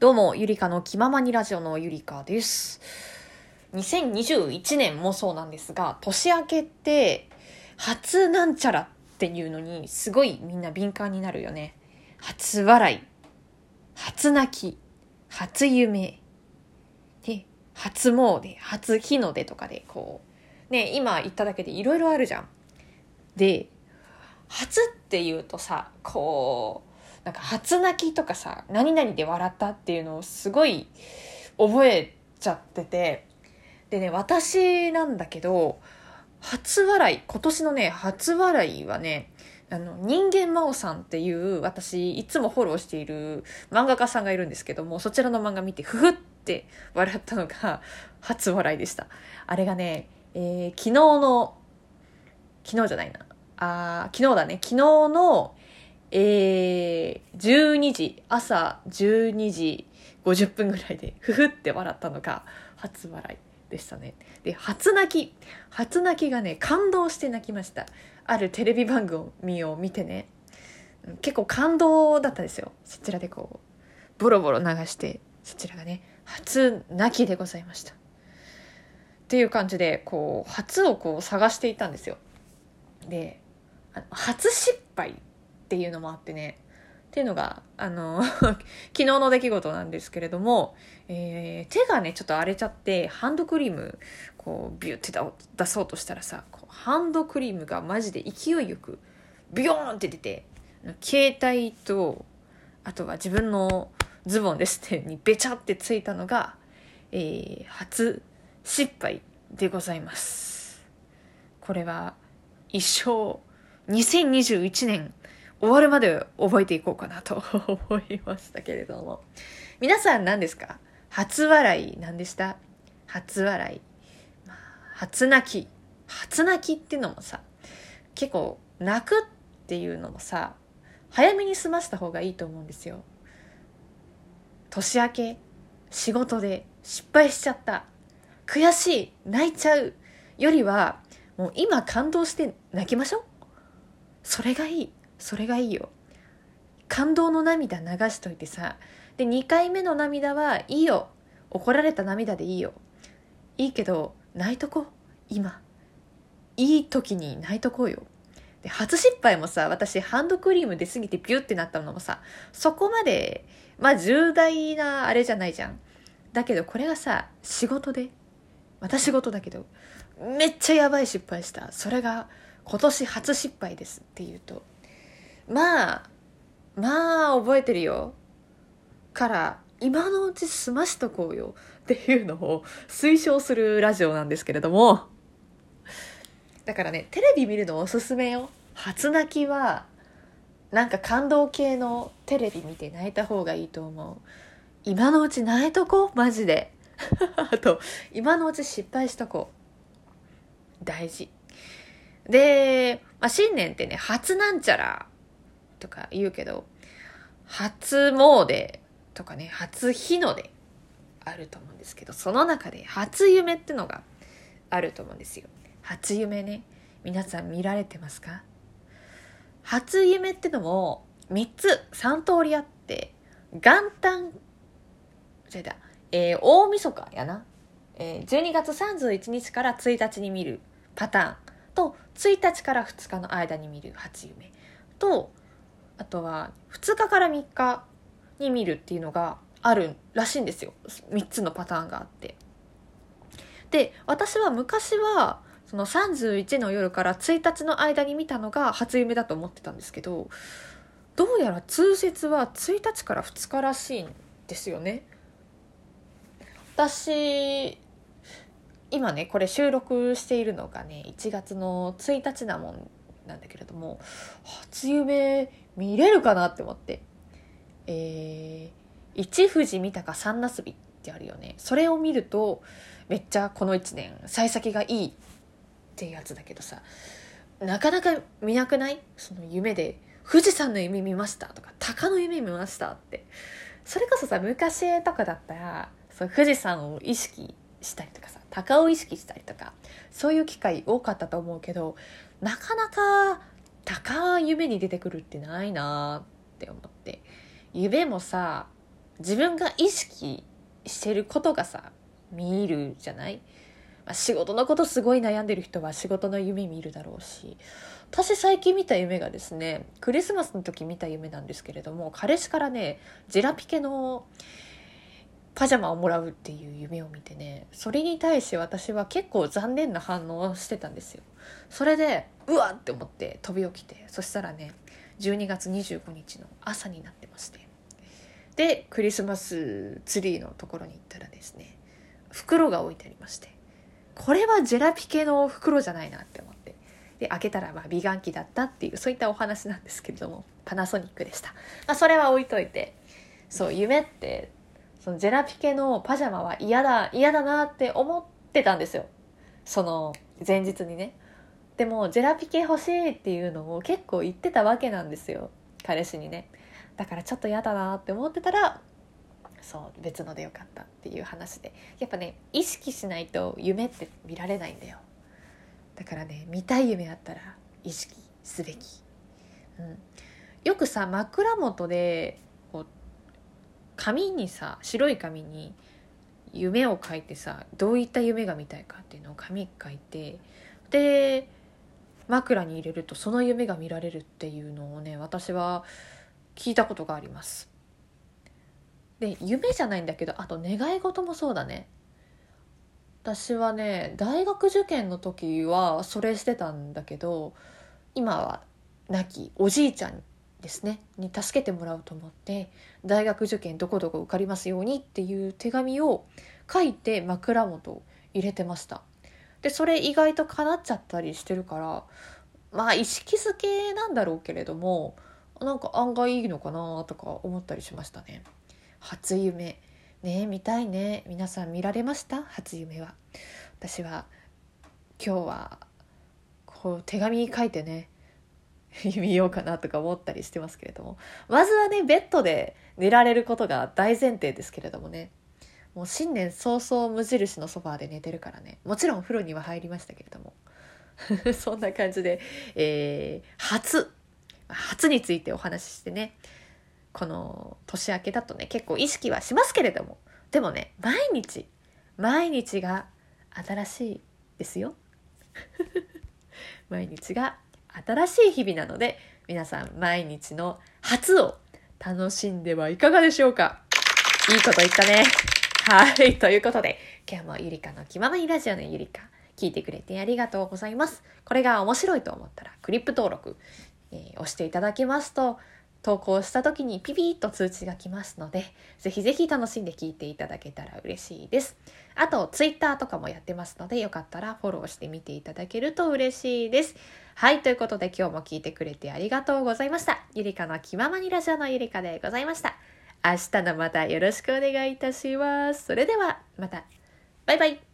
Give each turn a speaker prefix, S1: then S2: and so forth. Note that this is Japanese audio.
S1: どうも、ゆりかの気ままにラジオのゆりかです。2021年もそうなんですが、年明けって、初なんちゃらっていうのに、すごいみんな敏感になるよね。初笑い、初泣き、初夢、で、初詣、初日の出とかで、こう、ね、今言っただけでいろいろあるじゃん。で、初っていうとさ、こう、なんか初泣きとかさ何々で笑ったっていうのをすごい覚えちゃっててでね私なんだけど初笑い今年のね初笑いはねあの人間真央さんっていう私いつもフォローしている漫画家さんがいるんですけどもそちらの漫画見てふふって笑ったのが初笑いでした。あれがね、えー昨日の昨日じゃないな。あ昨日だね。昨日のえー、12時、朝12時50分ぐらいで、ふふって笑ったのが初笑いでしたね。で、初泣き。初泣きがね、感動して泣きました。あるテレビ番組を見てね、結構感動だったですよ。そちらでこう、ボロボロ流して、そちらがね、初泣きでございました。っていう感じで、こう、初をこう探していたんですよ。で、初失敗っていうのもあってね。っていうのがあの 昨日の出来事なんですけれども、えー手がねちょっと荒れちゃってハンドクリームこうビューって出出そうとしたらさこうハンドクリームがマジで勢いよくビヨーンって出て携帯とあとは自分のズボンですってにべちゃってついたのが、えー初失敗でございます。これは一生2021年終わるまで覚えていこうかなと 思いましたけれども。皆さん何ですか？初笑い何でした？初笑い、まあ初泣き。初泣きっていうのもさ結構泣くっていうのもさ早めに済ませた方がいいと思うんですよ。年明け仕事で失敗しちゃった悔しい泣いちゃうよりはもう今感動して泣きましょう。それがいい。それがいいよ。感動の涙流しといてさ。で2回目の涙はいいよ。怒られた涙でいいよ。いいけど泣いとこう。今。いい時に泣いとこうよ。で初失敗もさ私ハンドクリーム出過ぎてピュってなったのもさそこまでまあ重大なあれじゃないじゃん。だけどこれがさ仕事で。また仕事だけど。めっちゃやばい失敗した。それが今年初失敗ですっていうとまあまあ覚えてるよ。から今のうち済ましとこうよっていうのを推奨するラジオなんですけれども。だからねテレビ見るのおすすめよ。初泣きはなんか感動系のテレビ見て泣いた方がいいと思う。今のうち泣いとこうマジで。あと今のうち失敗しとこう。大事。で、まあ、新年ってね初なんちゃらとか言うけど初詣とかね初日の出あると思うんですけどその中で初夢ってのがあると思うんですよ。初夢ね皆さん見られてますか？初夢ってのも3つ3通りあって元旦じゃだ、えー大晦日やな、えー12月31日から1日に見るパターンと1日から2日の間に見る初夢とあとは2日から3日に見るっていうのがあるらしいんですよ。3つのパターンがあって。で私は昔はその31の夜から1日の間に見たのが初夢だと思ってたんですけどどうやら通説は1日から2日らしいんですよね。私今ねこれ収録しているのがね1月の1日なもんなんだけれども初夢見れるかなって思って。えー、一富士見たか三なすびってあるよね。それを見るとめっちゃこの1年幸先がいいっていうやつだけどさなかなか見なくない？その夢で富士山の夢見ましたとか鷹の夢見ましたって。それこそさ昔とかだったらそう富士山を意識したりとかさ鷹を意識したりとかそういう機会多かったと思うけどなかなか鷹夢に出てくるってないなって思って。夢もさ自分が意識してることがさ見るじゃない、まあ、仕事のことすごい悩んでる人は仕事の夢見るだろうし。私最近見た夢がですねクリスマスの時見た夢なんですけれども彼氏からねジェラピケのパジャマをもらうっていう夢を見てねそれに対して私は結構残念な反応をしてたんですよ。それでうわって思って飛び起きてそしたらね12月25日の朝になってまして。でクリスマスツリーのところに行ったらですね袋が置いてありまして。これはジェラピケの袋じゃないなって思って。で開けたらまあ美顔器だったっていうそういったお話なんですけれどもパナソニックでした、まあ、それは置いといてそう夢ってそのジェラピケのパジャマは嫌だ嫌だなって思ってたんですよ。その前日にね。でもジェラピケ欲しいっていうのを結構言ってたわけなんですよ。彼氏にね。だからちょっと嫌だなって思ってたらそう別のでよかったっていう話で。やっぱね意識しないと夢って見られないんだよ。だからね見たい夢あったら意識すべき、うん、よくさ枕元でこう紙にさ白い紙に夢を書いてさどういった夢が見たいかっていうのを紙書いてで枕に入れるとその夢が見られるっていうのをね私は聞いたことがあります。で夢じゃないんだけどあと願い事もそうだね。私はね大学受験の時はそれしてたんだけど今は亡きおじいちゃんですね。に助けてもらうと思って大学受験どこどこ受かりますようにっていう手紙を書いて枕元入れてました。でそれ意外と叶っちゃったりしてるからまあ意識づけなんだろうけれどもなんか案外いいのかなとか思ったりしましたね。初夢。ね見たいね。皆さん見られました？初夢は。私は今日はこう手紙書いてね 見ようかなとか思ったりしてますけれども。まずはねベッドで寝られることが大前提ですけれどもね。もう新年早々無印のソファーで寝てるからね。もちろんお風呂には入りましたけれども。そんな感じで、えー、初。初についてお話ししてね。この年明けだとね結構意識はしますけれども。でもね毎日毎日が新しいですよ。毎日が新しい日々なので皆さん毎日の初を楽しんではいかがでしょうか。いいこと言ったね。はいということで今日もゆりかの気ままにラジオのゆりか聞いてくれてありがとうございますこれが面白いと思ったらクリップ登録、えー、押していただきますと投稿した時にピピッと通知が来ますので、ぜひぜひ楽しんで聞いていただけたら嬉しいです。あと、ツイッターとかもやってますので、よかったらフォローしてみていただけると嬉しいです。はい、ということで今日も聞いてくれてありがとうございました。ゆりかの気ままにラジオのゆりかでございました。明日のまたよろしくお願いいたします。それでは、また。バイバイ。